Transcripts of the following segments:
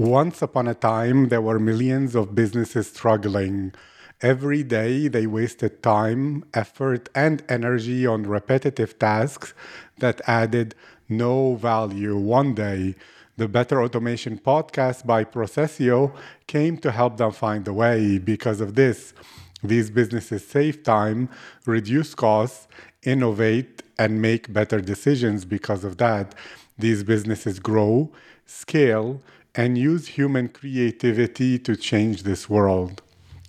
Once upon a time, there were millions of businesses struggling. Every day, they wasted time, effort, and energy on repetitive tasks that added no value. One day, the Better Automation podcast by Procesio came to help them find a way. Because of this, these businesses save time, reduce costs, innovate, and make better decisions because of that. These businesses grow, scale, and use human creativity to change this world.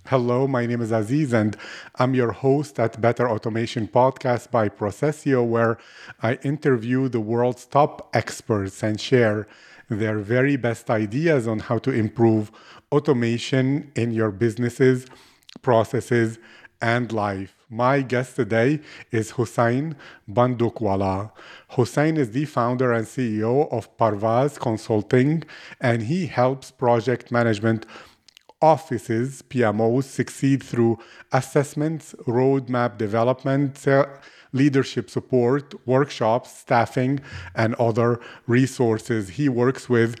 Hello, my name is Aziz, and I'm your host at Better Automation Podcast by Procesio, where I interview the world's top experts and share their very best ideas on how to improve automation in your businesses, processes, and life. My guest today is Hussain Bandukwala. Hussain is the founder and CEO of Parwaaz Consulting, and he helps project management offices, PMOs, succeed through assessments, roadmap development, leadership support, workshops, staffing, and other resources. He works with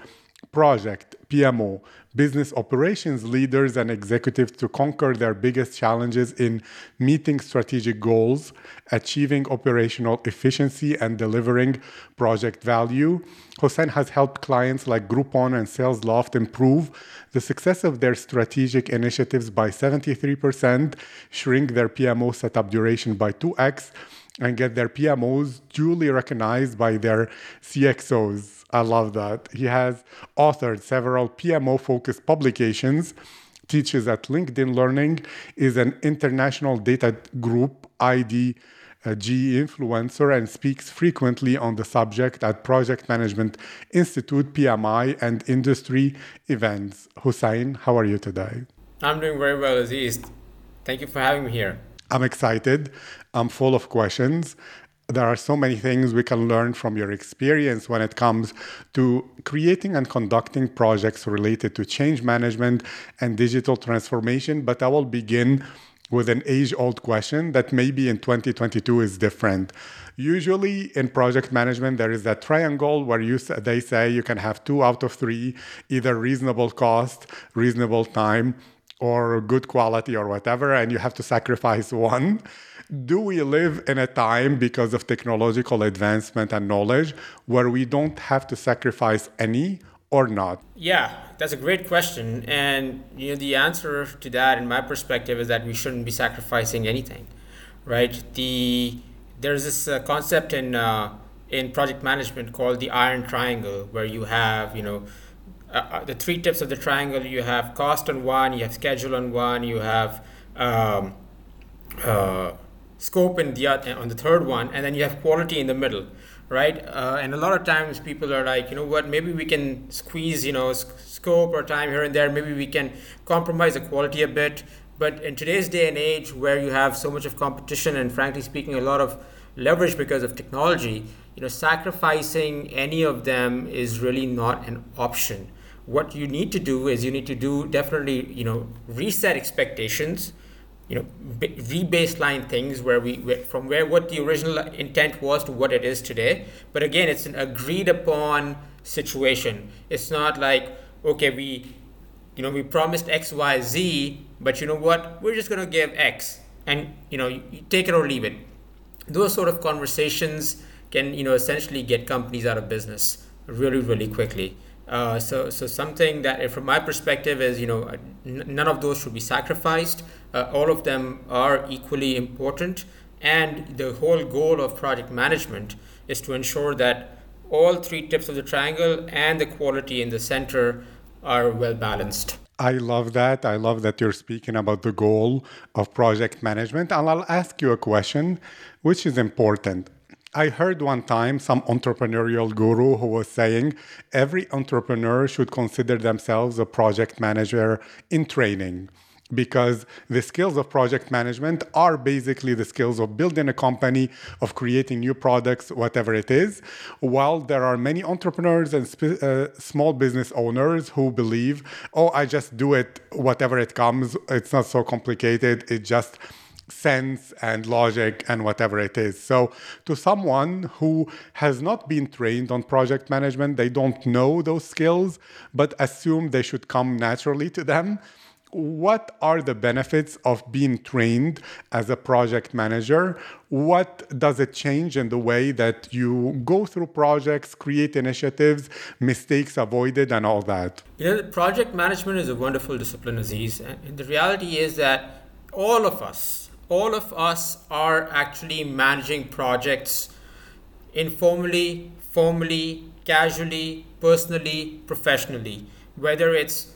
project, PMO, business operations leaders and executives to conquer their biggest challenges in meeting strategic goals, achieving operational efficiency, and delivering project value. Hussain has helped clients like Groupon and SalesLoft improve the success of their strategic initiatives by 73%, shrink their PMO setup duration by 2x, and get their PMOs duly recognized by their CXOs. I love that. He has authored several PMO focused publications, teaches at LinkedIn Learning, is an international data group ID a uh, G influencer and speaks frequently on the subject at Project Management Institute, PMI, and industry events. Hussain, how are you today? I'm doing very well, Aziz. Thank you for having me here. I'm excited. I'm full of questions. There are so many things we can learn from your experience when it comes to creating and conducting projects related to change management and digital transformation. But I will begin with an age old question that maybe in 2022 is different. Usually in project management, there is that triangle where you they say you can have two out of three, either reasonable cost, reasonable time, or good quality or whatever, and you have to sacrifice one. Do we live in a time because of technological advancement and knowledge where we don't have to sacrifice any or not? Yeah, that's a great question. And you know the answer to that in my perspective is that we shouldn't be sacrificing anything. Right? The there's this uh, concept in uh, in project management called the iron triangle where you have, you know, uh, uh, the three tips of the triangle you have cost on one you have schedule on one you have um, uh, scope in the on the third one and then you have quality in the middle right? Uh, and a lot of times people are like you know what maybe we can squeeze you know scope or time here and there. Maybe we can compromise the quality a bit. But in today's day and age where you have so much of competition and frankly speaking a lot of leverage because of technology you know sacrificing any of them is really not an option. What you need to do is you need to do definitely you know reset expectations you know re-baseline things where we from where what the original intent was to what it is today. But again it's an agreed upon situation. It's not like okay we you know we promised x y z but you know what? We're just going to give x. And you know you take it or leave it. Those sort of conversations can you know essentially get companies out of business really really quickly uh, so, so something that, from my perspective, is you know, n- none of those should be sacrificed. Uh, all of them are equally important, and the whole goal of project management is to ensure that all three tips of the triangle and the quality in the center are well balanced. I love that. I love that you're speaking about the goal of project management. And I'll ask you a question, which is important. I heard one time some entrepreneurial guru who was saying every entrepreneur should consider themselves a project manager in training because the skills of project management are basically the skills of building a company, of creating new products, whatever it is. While there are many entrepreneurs and sp- uh, small business owners who believe, oh, I just do it, whatever it comes, it's not so complicated, it just sense and logic and whatever it is. So, to someone who has not been trained on project management, they don't know those skills, but assume they should come naturally to them. What are the benefits of being trained as a project manager? What does it change in the way that you go through projects, create initiatives, mistakes avoided, and all that? You know, project management is a wonderful discipline, Aziz. And the reality is that all of us, all of us are actually managing projects informally, formally, casually, personally, professionally. Whether it's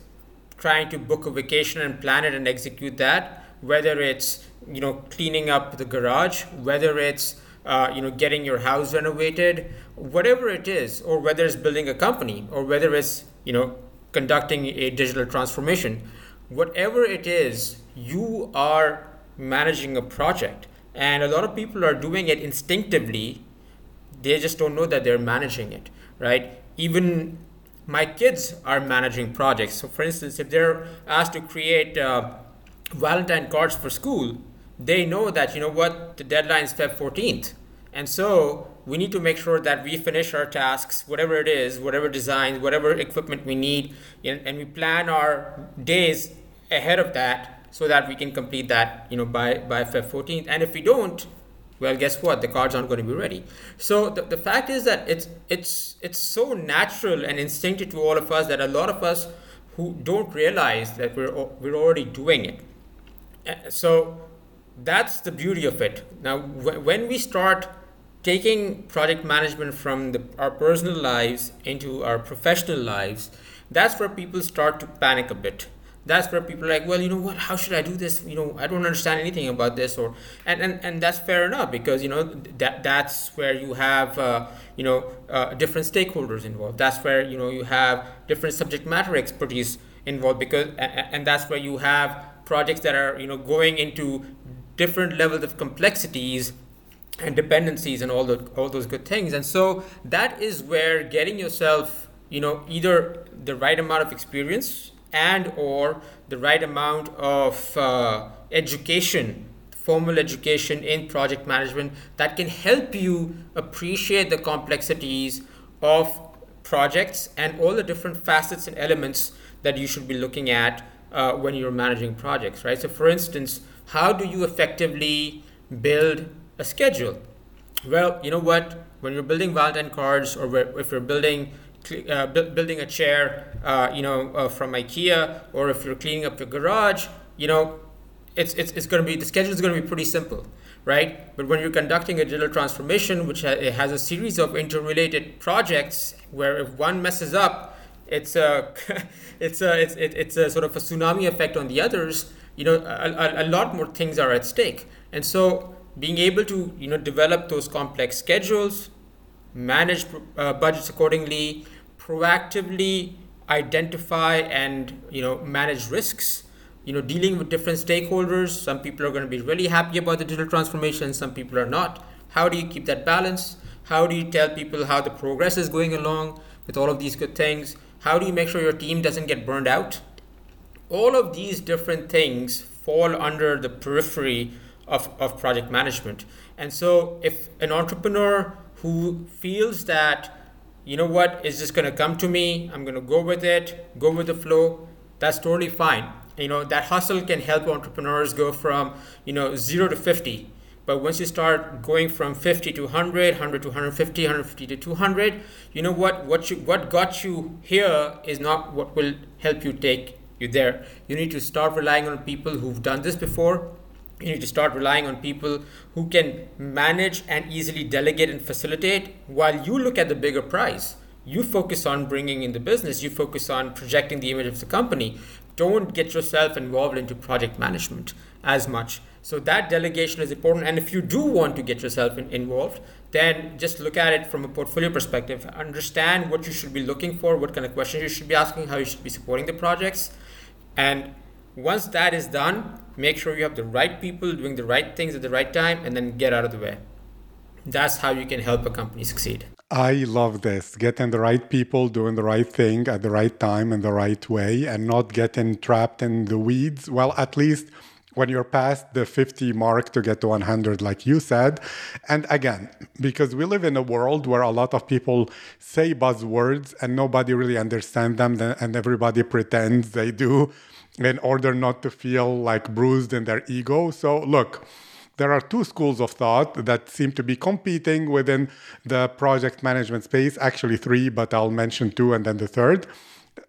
trying to book a vacation and plan it and execute that, whether it's you know cleaning up the garage, whether it's uh, you know getting your house renovated, whatever it is, or whether it's building a company, or whether it's you know conducting a digital transformation, whatever it is, you are managing a project. And a lot of people are doing it instinctively. They just don't know that they're managing it, right? Even my kids are managing projects. So, for instance, if they're asked to create uh, Valentine cards for school, they know that, you know what, the deadline is Feb 14th. And so we need to make sure that we finish our tasks, whatever it is, whatever designs, whatever equipment we need, and we plan our days ahead of that so that we can complete that you know by by Feb 14th. And if we don't, well, guess what? The cards aren't going to be ready. So the, the fact is that it's it's it's so natural and instinctive to all of us that a lot of us who don't realize that we're we're already doing it. Uh, so that's the beauty of it. Now, when we start taking project management from the, our personal lives into our professional lives, that's where people start to panic a bit that's where people are like well you know what how should i do this? You know i don't understand anything about this or and and, and that's fair enough because you know that that's where you have uh, you know uh, different stakeholders involved. That's where you know you have different subject matter expertise involved because and that's where you have projects that are you know going into different levels of complexities and dependencies and all the all those good things. And so that is where getting yourself you know either the right amount of experience and or the right amount of uh, education formal education in project management that can help you appreciate the complexities of projects and all the different facets and elements that you should be looking at uh, when you're managing projects right? So for instance how do you effectively build a schedule? Well you know what? When you're building valentine cards or if you're building uh, bu- building a chair, uh, you know, uh, from IKEA, or if you're cleaning up your garage, you know, it's it's, it's going to be the schedule is going to be pretty simple, right? But when you're conducting a digital transformation, which ha- has a series of interrelated projects, where if one messes up, it's a it's a it's it's a sort of a tsunami effect on the others. You know, a, a, a lot more things are at stake, and so being able to you know develop those complex schedules manage uh, budgets accordingly proactively identify and you know manage risks. You know dealing with different stakeholders. Some people are going to be really happy about the digital transformation some people are not. How do you keep that balance? How do you tell people how the progress is going along with all of these good things? How do you make sure your team doesn't get burned out? All of these different things fall under the periphery of, of project management. And so if an entrepreneur who feels that you know what, it's just to come to me. I'm to go with it, go with the flow. That's totally fine. You know, that hustle can help entrepreneurs go from, you know, zero to 50. But once you start going from 50 to 100, 100 to 150, 150 to 200, you know what? What you what got you here is not what will help you take you there. You need to start relying on people who've done this before, you need to start relying on people who can manage and easily delegate and facilitate while you look at the bigger prize you focus on bringing in the business you focus on projecting the image of the company. Don't get yourself involved into project management as much. So that delegation is important and if you do want to get yourself in, involved then just look at it from a portfolio perspective. Understand what you should be looking for what kind of questions you should be asking how you should be supporting the projects and once that is done make sure you have the right people doing the right things at the right time and then get out of the way. That's how you can help a company succeed. I love this getting the right people doing the right thing at the right time in the right way and not getting trapped in the weeds. Well at least when you're past the 50 mark to get to 100, like you said. And again, because we live in a world where a lot of people say buzzwords and nobody really understands them, and everybody pretends they do in order not to feel like bruised in their ego. So, look, there are two schools of thought that seem to be competing within the project management space. Actually, three, but I'll mention two and then the third.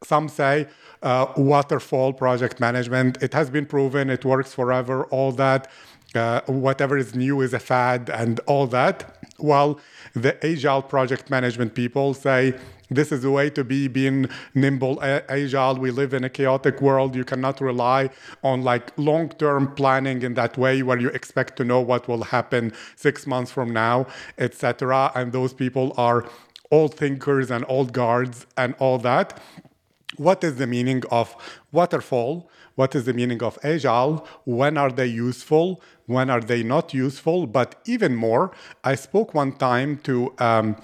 Some say uh, waterfall project management. It has been proven, it works forever, all that. Uh, whatever is new is a fad and all that. While the agile project management people say this is the way to be being nimble agile we live in a chaotic world you cannot rely on like long-term planning in that way where you expect to know what will happen six months from now etc and those people are old thinkers and old guards and all that what is the meaning of waterfall? What is the meaning of agile? When are they useful? When are they not useful? But even more, I spoke one time to um,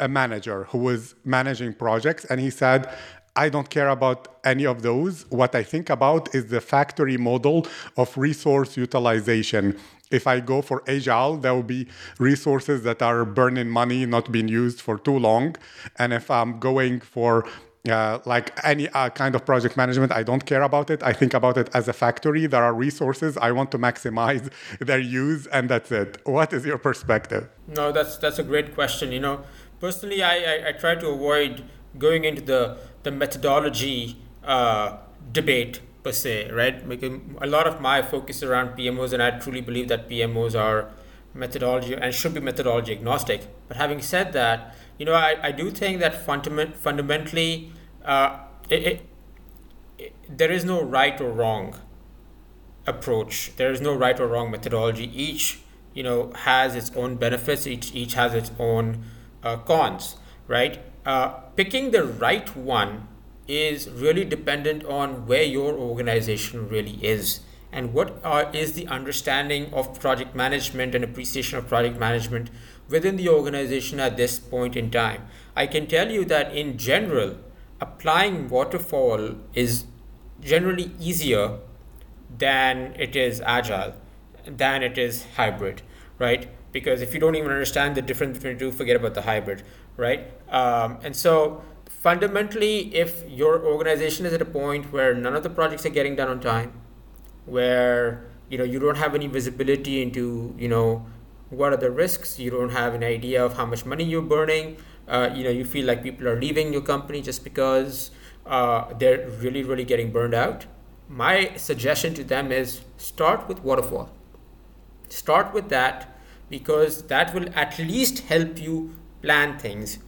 a manager who was managing projects, and he said, I don't care about any of those. What I think about is the factory model of resource utilization. If I go for agile, there will be resources that are burning money, not being used for too long. And if I'm going for uh, like any uh, kind of project management, I don't care about it. I think about it as a factory. There are resources. I want to maximize their use, and that's it. What is your perspective? No, that's that's a great question. You know, personally, I I, I try to avoid going into the the methodology uh, debate per se, right? Because a lot of my focus around PMOs, and I truly believe that PMOs are methodology and should be methodology agnostic. But having said that you know, I, I do think that fundament, fundamentally, uh, it, it, it, there is no right or wrong approach. There is no right or wrong methodology. Each, you know, has its own benefits. Each each has its own uh, cons, right? Uh, picking the right one is really dependent on where your organization really is and what are, is the understanding of project management and appreciation of project management within the organization at this point in time. I can tell you that in general, applying waterfall is generally easier than it is agile, than it is hybrid, right? Because if you don't even understand the difference between the two, forget about the hybrid, right? Um, and so fundamentally, if your organization is at a point where none of the projects are getting done on time, where you know you don't have any visibility into you know what are the risks? You don't have an idea of how much money you're burning. Uh, you know you feel like people are leaving your company just because uh, they're really really getting burned out. My suggestion to them is start with waterfall. Start with that because that will at least help you plan things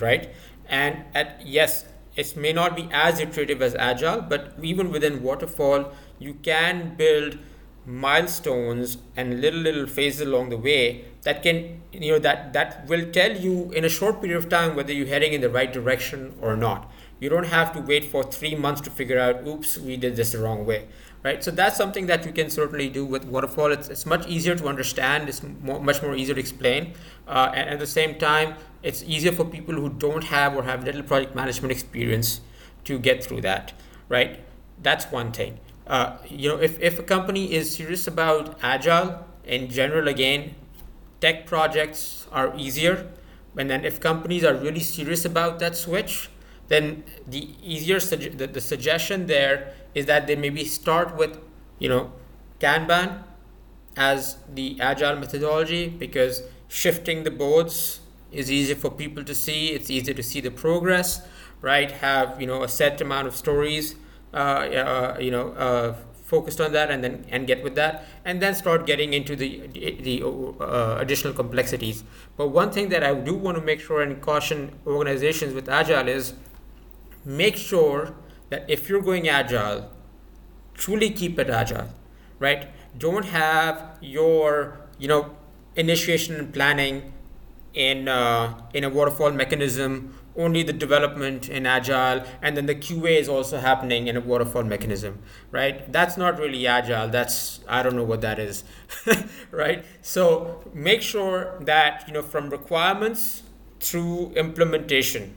right? And at yes it may not be as iterative as agile but even within waterfall you can build milestones and little little phases along the way that can you know that that will tell you in a short period of time whether you're heading in the right direction or not. You don't have to wait for three months to figure out oops we did this the wrong way right? So that's something that you can certainly do with waterfall. It's, it's much easier to understand. It's more, much more easier to explain. Uh, and at the same time it's easier for people who don't have or have little project management experience to get through that right? That's one thing uh, you know, if, if a company is serious about agile in general, again, tech projects are easier. And then if companies are really serious about that switch, then the easier suge- the, the suggestion there is that they maybe start with, you know, Kanban as the agile methodology because shifting the boards is easier for people to see. It's easier to see the progress, right? Have you know a set amount of stories you know uh, focused on that and then and get with that and then start getting into the the uh, additional complexities. But one thing that i do want to make sure and caution organizations with agile is make sure that if you're going agile truly keep it agile right? Don't have your you know initiation and planning in uh, in a waterfall mechanism only the development in agile and then the qa is also happening in a waterfall mechanism right? That's not really agile that's i don't know what that is right? So make sure that you know from requirements through implementation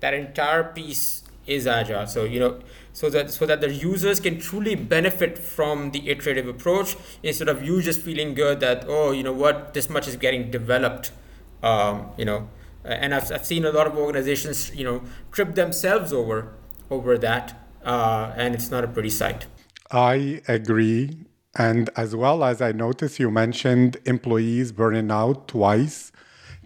that entire piece is agile. So you know so that so that the users can truly benefit from the iterative approach instead of you just feeling good that oh you know what this much is getting developed um, you know and I've, I've seen a lot of organizations you know trip themselves over over that uh, and it's not a pretty sight. I agree. And as well as i noticed you mentioned employees burning out twice.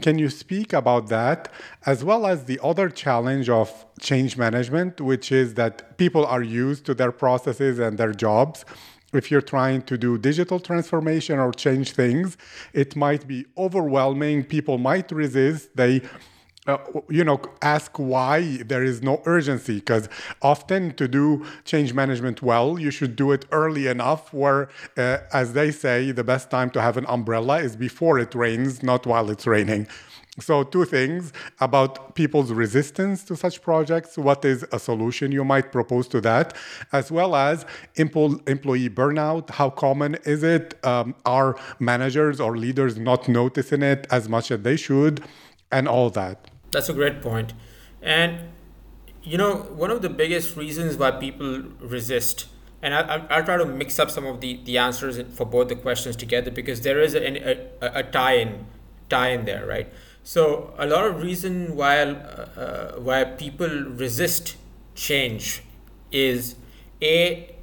Can you speak about that, as well as the other challenge of change management, which is that people are used to their processes and their jobs? If you're trying to do digital transformation or change things, it might be overwhelming. People might resist. They uh, you know ask why there is no urgency because often to do change management well you should do it early enough where uh, as they say the best time to have an umbrella is before it rains not while it's raining so two things about people's resistance to such projects. What is a solution? You might propose to that as well as employee burnout. How common is it? Um, are managers or leaders not noticing it as much as they should? And all that. That's a great point. And, you know, one of the biggest reasons why people resist, and I, will try to mix up some of the, the answers for both the questions together because there is a, a, a tie-in, tie-in there, right? So a lot of reason why uh, uh, why people resist change is a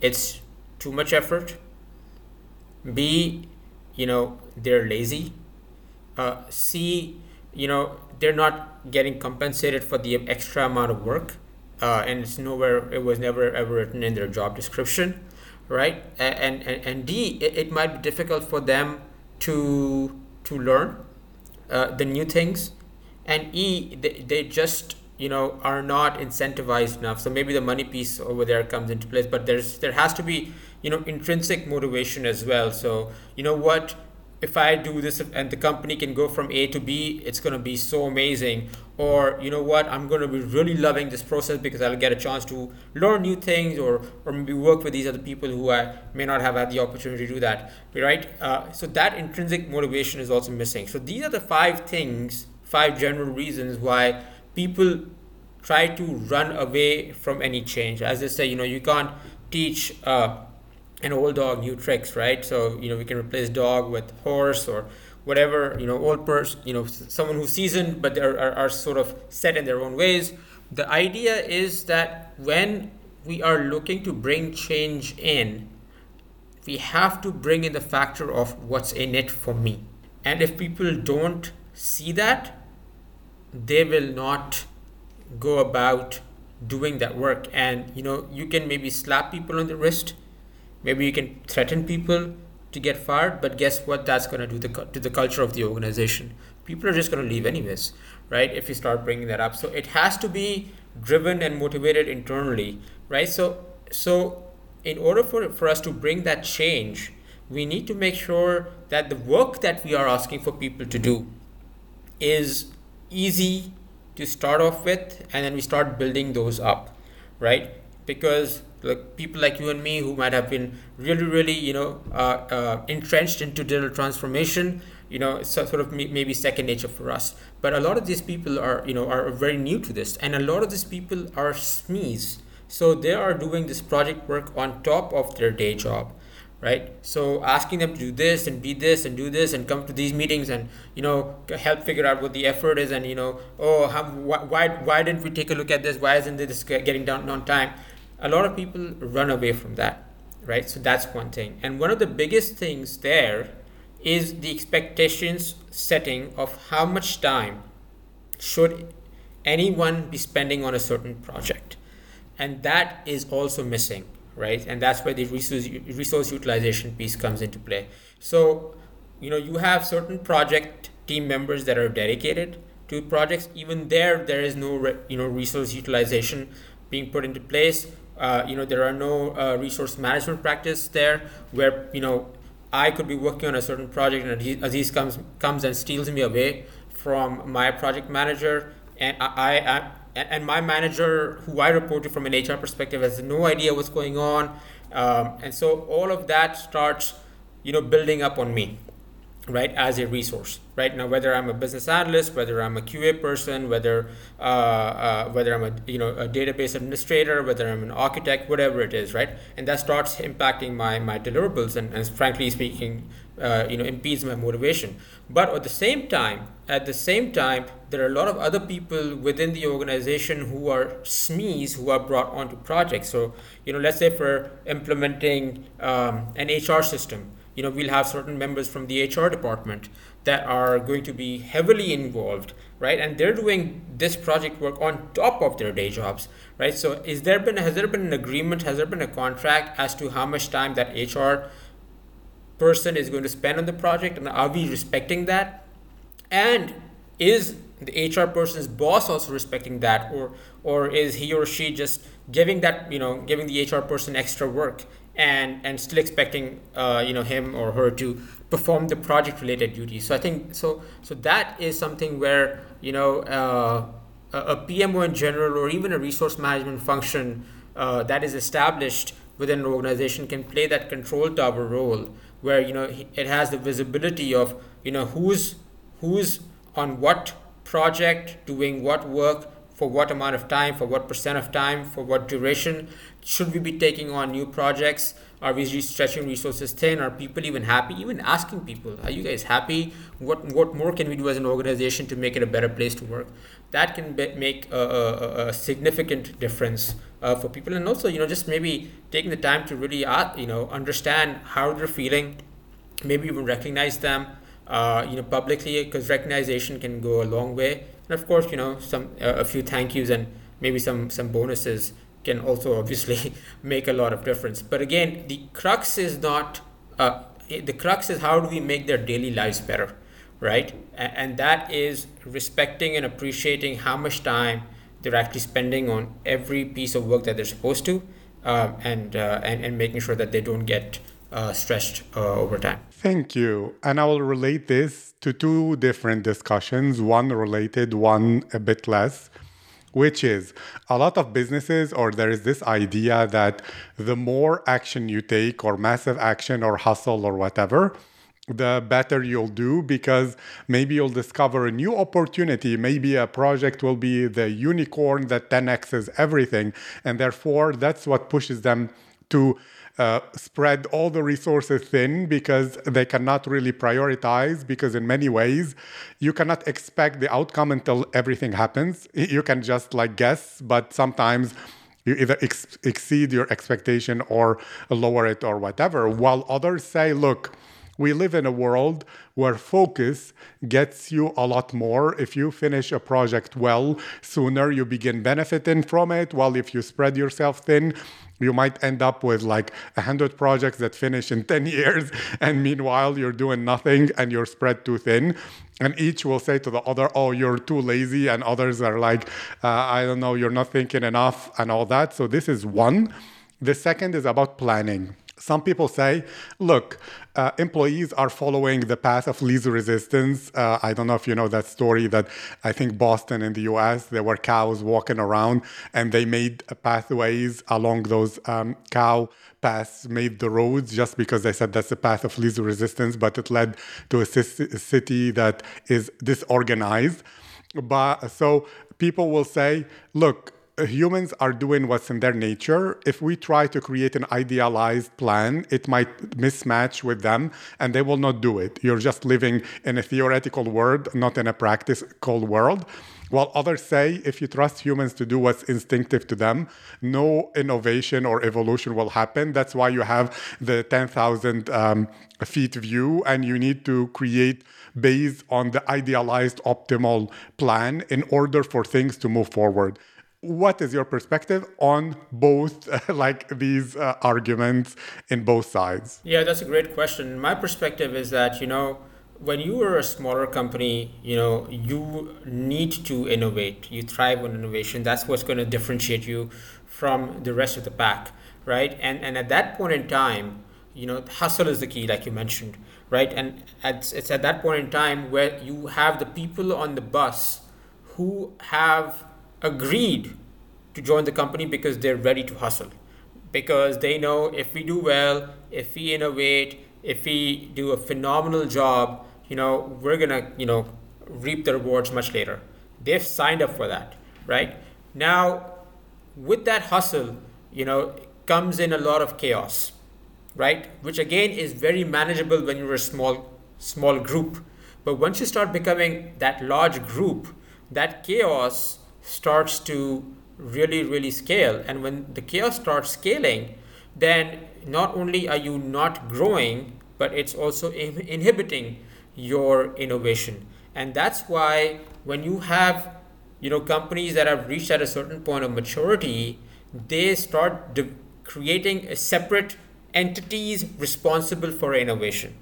it's too much effort. B, you know, they're lazy. Uh, C, you know, they're not getting compensated for the extra amount of work uh, and it's nowhere it was never ever written in their job description right and and, and d it, it might be difficult for them to to learn uh, the new things and e they, they just you know are not incentivized enough. So maybe the money piece over there comes into place but there's there has to be you know intrinsic motivation as well. So you know what if I do this and the company can go from A to B, it's going to be so amazing. Or, you know what, I'm going to be really loving this process because I'll get a chance to learn new things or, or maybe work with these other people who I may not have had the opportunity to do that. Right? Uh, so that intrinsic motivation is also missing. So these are the five things, five general reasons why people try to run away from any change. As I say, you know, you can't teach. Uh, an old dog new tricks right? So you know we can replace dog with horse or whatever you know old person you know someone who's seasoned but are, are, are sort of set in their own ways. The idea is that when we are looking to bring change in we have to bring in the factor of what's in it for me. And if people don't see that they will not go about doing that work. And you know you can maybe slap people on the wrist Maybe you can threaten people to get fired, but guess what? That's going to do the, to the culture of the organization. People are just going to leave anyways, right? If you start bringing that up, so it has to be driven and motivated internally, right? So, so in order for for us to bring that change, we need to make sure that the work that we are asking for people to do is easy to start off with, and then we start building those up, right? Because like people like you and me who might have been really really you know uh, uh, entrenched into digital transformation you know it's sort of maybe second nature for us. But a lot of these people are you know are very new to this. And a lot of these people are SMEs so they are doing this project work on top of their day job right? So asking them to do this and be this and do this and come to these meetings and you know help figure out what the effort is and you know oh how, why why didn't we take a look at this? Why isn't this getting done on time a lot of people run away from that, right? So that's one thing. And one of the biggest things there is the expectations setting of how much time should anyone be spending on a certain project. And that is also missing, right? And that's where the resource, resource utilization piece comes into play. So, you know, you have certain project team members that are dedicated to projects. Even there, there is no, you know, resource utilization being put into place uh, you know there are no uh, resource management practice there where you know I could be working on a certain project and Aziz comes comes and steals me away from my project manager and I, I, and my manager who I report to from an HR perspective has no idea what's going on. Um, and so all of that starts you know building up on me right as a resource right? Now whether i'm a business analyst whether i'm a qa person whether uh, uh, whether i'm a you know a database administrator whether i'm an architect whatever it is right? And that starts impacting my my deliverables and, and frankly speaking uh, you know impedes my motivation. But at the same time at the same time there are a lot of other people within the organization who are SMEs who are brought onto projects. So you know let's say for implementing um, an hr system you know we'll have certain members from the hr department that are going to be heavily involved right? And they're doing this project work on top of their day jobs right? So is there been has there been an agreement has there been a contract as to how much time that hr person is going to spend on the project? And are we respecting that? And is the hr person's boss also respecting that? Or or is he or she just giving that you know giving the hr person extra work and and still expecting uh, you know him or her to perform the project related duties. So i think so so that is something where you know uh, a pmo in general or even a resource management function uh, that is established within an organization can play that control tower role where you know it has the visibility of you know who's who's on what project doing what work for what amount of time for what percent of time for what duration should we be taking on new projects? Are we stretching resources thin? Are people even happy? Even asking people are you guys happy? What what more can we do as an organization to make it a better place to work? That can be, make a, a, a, significant difference uh, for people. And also you know just maybe taking the time to really uh, you know understand how they're feeling. Maybe even recognize them uh, you know publicly because recognition can go a long way and of course you know some uh, a few thank yous and maybe some some bonuses can also obviously make a lot of difference. But again the crux is not uh, the crux is how do we make their daily lives better right? And that is respecting and appreciating how much time they're actually spending on every piece of work that they're supposed to, uh, and, uh, and and making sure that they don't get uh, stressed uh, over time. Thank you. And I will relate this to two different discussions. One related, one a bit less. Which is a lot of businesses, or there is this idea that the more action you take, or massive action, or hustle, or whatever, the better you'll do because maybe you'll discover a new opportunity. Maybe a project will be the unicorn that 10x's everything. And therefore, that's what pushes them to uh, spread all the resources thin because they cannot really prioritize. Because in many ways, you cannot expect the outcome until everything happens. You can just like guess, but sometimes you either ex- exceed your expectation or lower it or whatever. While others say, look, we live in a world where focus gets you a lot more. If you finish a project well, sooner you begin benefiting from it. While if you spread yourself thin, you might end up with like 100 projects that finish in 10 years and meanwhile you're doing nothing and you're spread too thin and each will say to the other oh you're too lazy and others are like uh, i don't know you're not thinking enough and all that so this is one the second is about planning some people say, look, uh, employees are following the path of least resistance. Uh, I don't know if you know that story that I think Boston in the US, there were cows walking around and they made pathways along those um, cow paths, made the roads just because they said that's the path of least resistance, but it led to a city that is disorganized. But so people will say, look, humans are doing what's in their nature. If we try to create an idealized plan, it might mismatch with them and they will not do it. You're just living in a theoretical world, not in a practical world. While others say if you trust humans to do what's instinctive to them, no innovation or evolution will happen. That's why you have the 10,000 um, feet view, and you need to create based on the idealized optimal plan in order for things to move forward what is your perspective on both uh, like these uh, arguments in both sides? Yeah that's a great question. My perspective is that you know when you are a smaller company you know you need to innovate. You thrive on innovation. That's what's going to differentiate you from the rest of the pack right? And and at that point in time you know hustle is the key like you mentioned right? And it's, it's at that point in time where you have the people on the bus who have agreed to join the company because they're ready to hustle because they know if we do well if we innovate if we do a phenomenal job you know, we're gonna, you know, reap the rewards much later. They've signed up for that, right? Now, with that hustle, you know, comes in a lot of chaos, right? Which again is very manageable when you're a small, small group. But once you start becoming that large group, that chaos starts to really, really scale. And when the chaos starts scaling, then not only are you not growing, but it's also inhibiting your innovation. And that's why when you have you know companies that have reached at a certain point of maturity, they start de- creating a separate entities responsible for innovation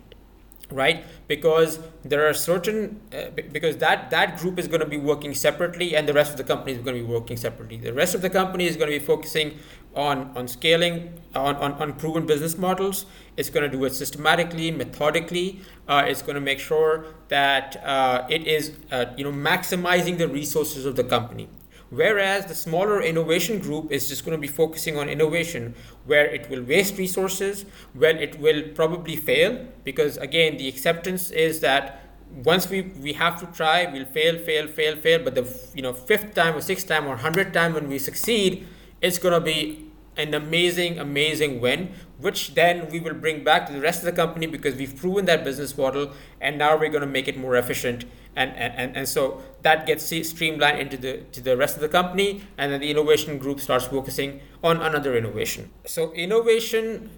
right? Because there are certain uh, because that that group is going to be working separately and the rest of the company is going to be working separately. The rest of the company is going to be focusing on on scaling on on, on proven business models. It's going to do it systematically methodically. Uh, it's going to make sure that uh, it is uh, you know maximizing the resources of the company Whereas the smaller innovation group is just going to be focusing on innovation where it will waste resources, where it will probably fail, because again, the acceptance is that once we, we have to try, we'll fail, fail, fail, fail, but the you know fifth time or sixth time or hundredth time when we succeed, it's going to be an amazing, amazing win, which then we will bring back to the rest of the company because we've proven that business model and now we're going to make it more efficient. And, and, and so that gets streamlined into the, to the rest of the company, and then the innovation group starts focusing on another innovation. So, innovation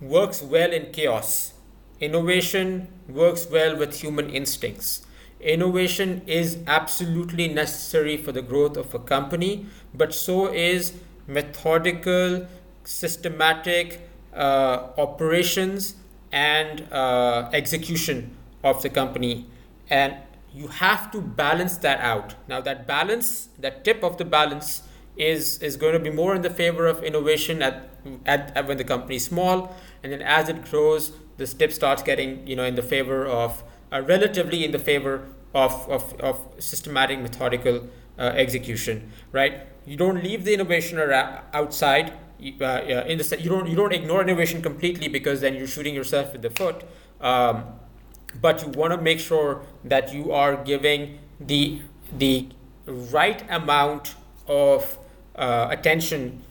works well in chaos, innovation works well with human instincts. Innovation is absolutely necessary for the growth of a company, but so is methodical, systematic uh, operations and uh, execution of the company. And you have to balance that out. Now, that balance, that tip of the balance, is is going to be more in the favor of innovation at, at, at when the company is small, and then as it grows, this tip starts getting you know in the favor of uh, relatively in the favor of of, of systematic, methodical uh, execution, right? You don't leave the innovation outside. Uh, in the you don't you don't ignore innovation completely because then you're shooting yourself in the foot. Um, but you want to make sure that you are giving the the right amount of uh, attention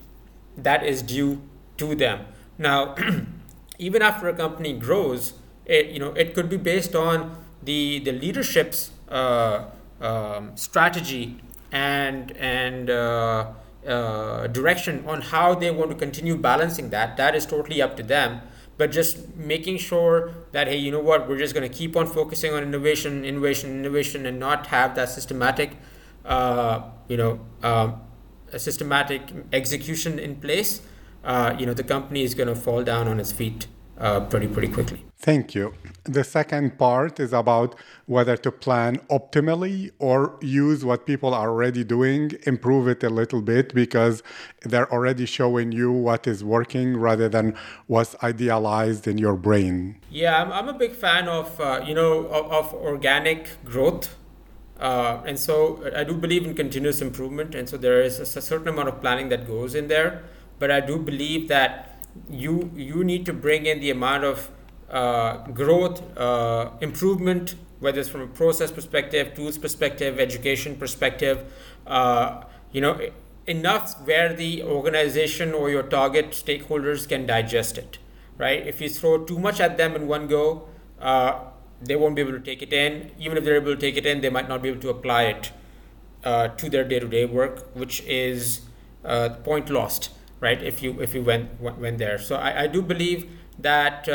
that is due to them. Now, even after a company grows, it you know it could be based on the the leadership's uh, um, strategy and and uh, uh, direction on how they want to continue balancing that that is totally up to them. But just making sure that hey you know what we're just going to keep on focusing on innovation innovation innovation and not have that systematic uh, you know um, a systematic execution in place uh, you know the company is going to fall down on its feet uh, pretty pretty quickly Thank you. The second part is about whether to plan optimally or use what people are already doing, improve it a little bit because they're already showing you what is working rather than what's idealized in your brain. Yeah, I'm, I'm a big fan of, uh, you know, of, of organic growth. Uh, and so I do believe in continuous improvement. And so there is a, a certain amount of planning that goes in there. But I do believe that you you need to bring in the amount of uh, growth, uh, improvement, whether it's from a process perspective, tools perspective, education perspective, uh, you know, enough where the organization or your target stakeholders can digest it, right? If you throw too much at them in one go, uh, they won't be able to take it in. Even if they're able to take it in, they might not be able to apply it uh, to their day-to-day work, which is uh, point lost, right? If you if you went went there, so I, I do believe that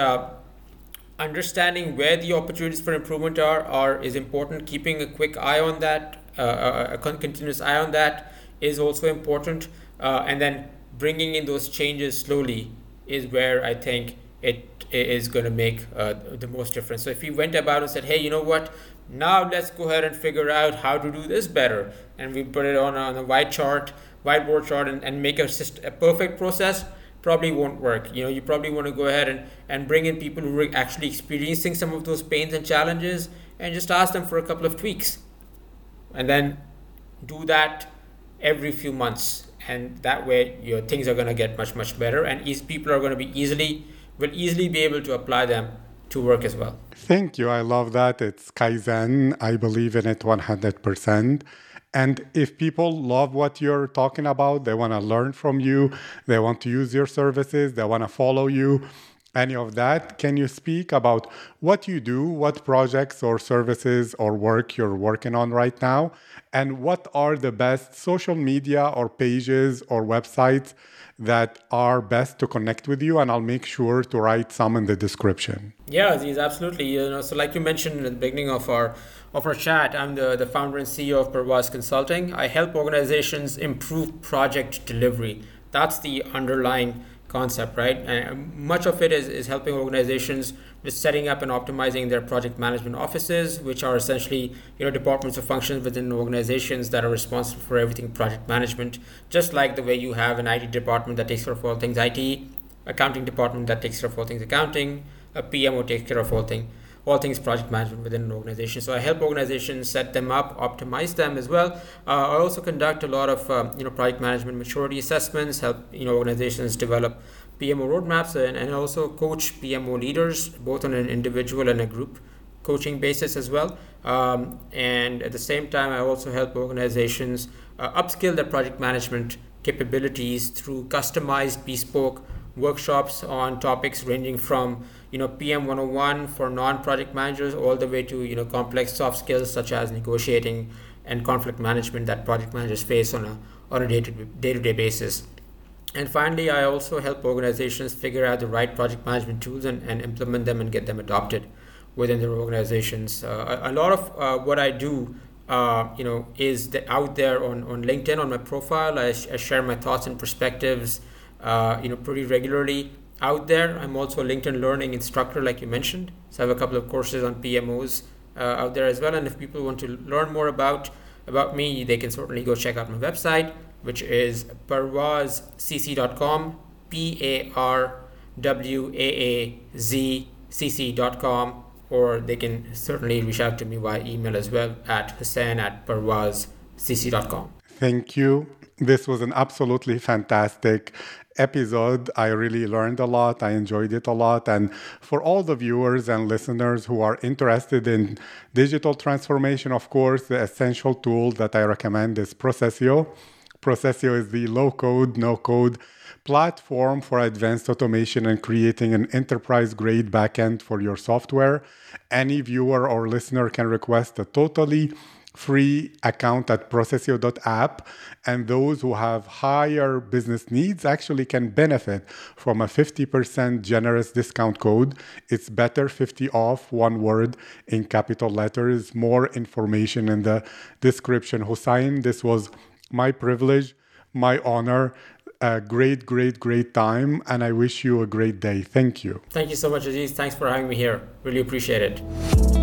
understanding where the opportunities for improvement are, are is important. Keeping a quick eye on that, uh, a continuous eye on that, is also important. Uh, and then bringing in those changes slowly is where I think it is going to make uh, the most difference. So if we went about and said, hey, you know what? Now let's go ahead and figure out how to do this better, and we put it on, on a white chart, whiteboard chart, and, and make a, a perfect process probably won't work. You know, you probably want to go ahead and, and bring in people who are actually experiencing some of those pains and challenges and just ask them for a couple of tweaks. And then do that every few months. And that way your things are going to get much, much better and easy, people are going to be easily, will easily be able to apply them to work as well. Thank you. I love that. It's Kaizen. I believe in it 100%. And if people love what you're talking about, they want to learn from you, they want to use your services, they want to follow you, any of that, can you speak about what you do, what projects or services or work you're working on right now, and what are the best social media or pages or websites that are best to connect with you? And I'll make sure to write some in the description. Yeah, Aziz, absolutely. You know, so like you mentioned at the beginning of our of our chat, I'm the, the founder and CEO of Parwaaz Consulting. I help organizations improve project delivery. That's the underlying concept, right? And um, much of it is, is helping organizations with setting up and optimizing their project management offices, which are essentially you know departments or functions within organizations that are responsible for everything project management. Just like the way you have an IT department that takes care of all things IT, accounting department that takes care of all things accounting, a PMO takes care of all things all things project management within an organization. So I help organizations set them up, optimize them as well. Uh, I also conduct a lot of um, you know project management maturity assessments, help you know organizations develop PMO roadmaps, and, and also coach PMO leaders both on an individual and a group coaching basis as well. Um, and at the same time, I also help organizations uh, upskill their project management capabilities through customized bespoke workshops on topics ranging from you know PM 101 for non-project managers all the way to you know complex soft skills such as negotiating and conflict management that project managers face on a on a day-to-day basis. And finally, I also help organizations figure out the right project management tools and, and implement them and get them adopted within their organizations. Uh, a, a, lot of uh, what I do, uh, you know, is the, out there on, on LinkedIn on my profile. I, I share my thoughts and perspectives uh, you know, pretty regularly out there. I'm also a LinkedIn Learning instructor, like you mentioned. So I have a couple of courses on PMOs uh, out there as well. And if people want to learn more about about me, they can certainly go check out my website, which is parwaazcc.com, P A R W A A Z C C.com, or they can certainly reach out to me via email as well at hussain at parwaazcc.com. Thank you. This was an absolutely fantastic episode. I really learned a lot. I enjoyed it a lot. And for all the viewers and listeners who are interested in digital transformation, of course, the essential tool that I recommend is Procesio. Procesio is the low code, no code platform for advanced automation and creating an enterprise grade backend for your software. Any viewer or listener can request a totally free account at procesio.app. and those who have higher business needs actually can benefit from a 50% generous discount code. It's better 50 off one word in capital letters more information in the description. Hussain this was my privilege my honor a great great great time and i wish you a great day. Thank you. Thank you so much aziz. Thanks for having me here. Really appreciate it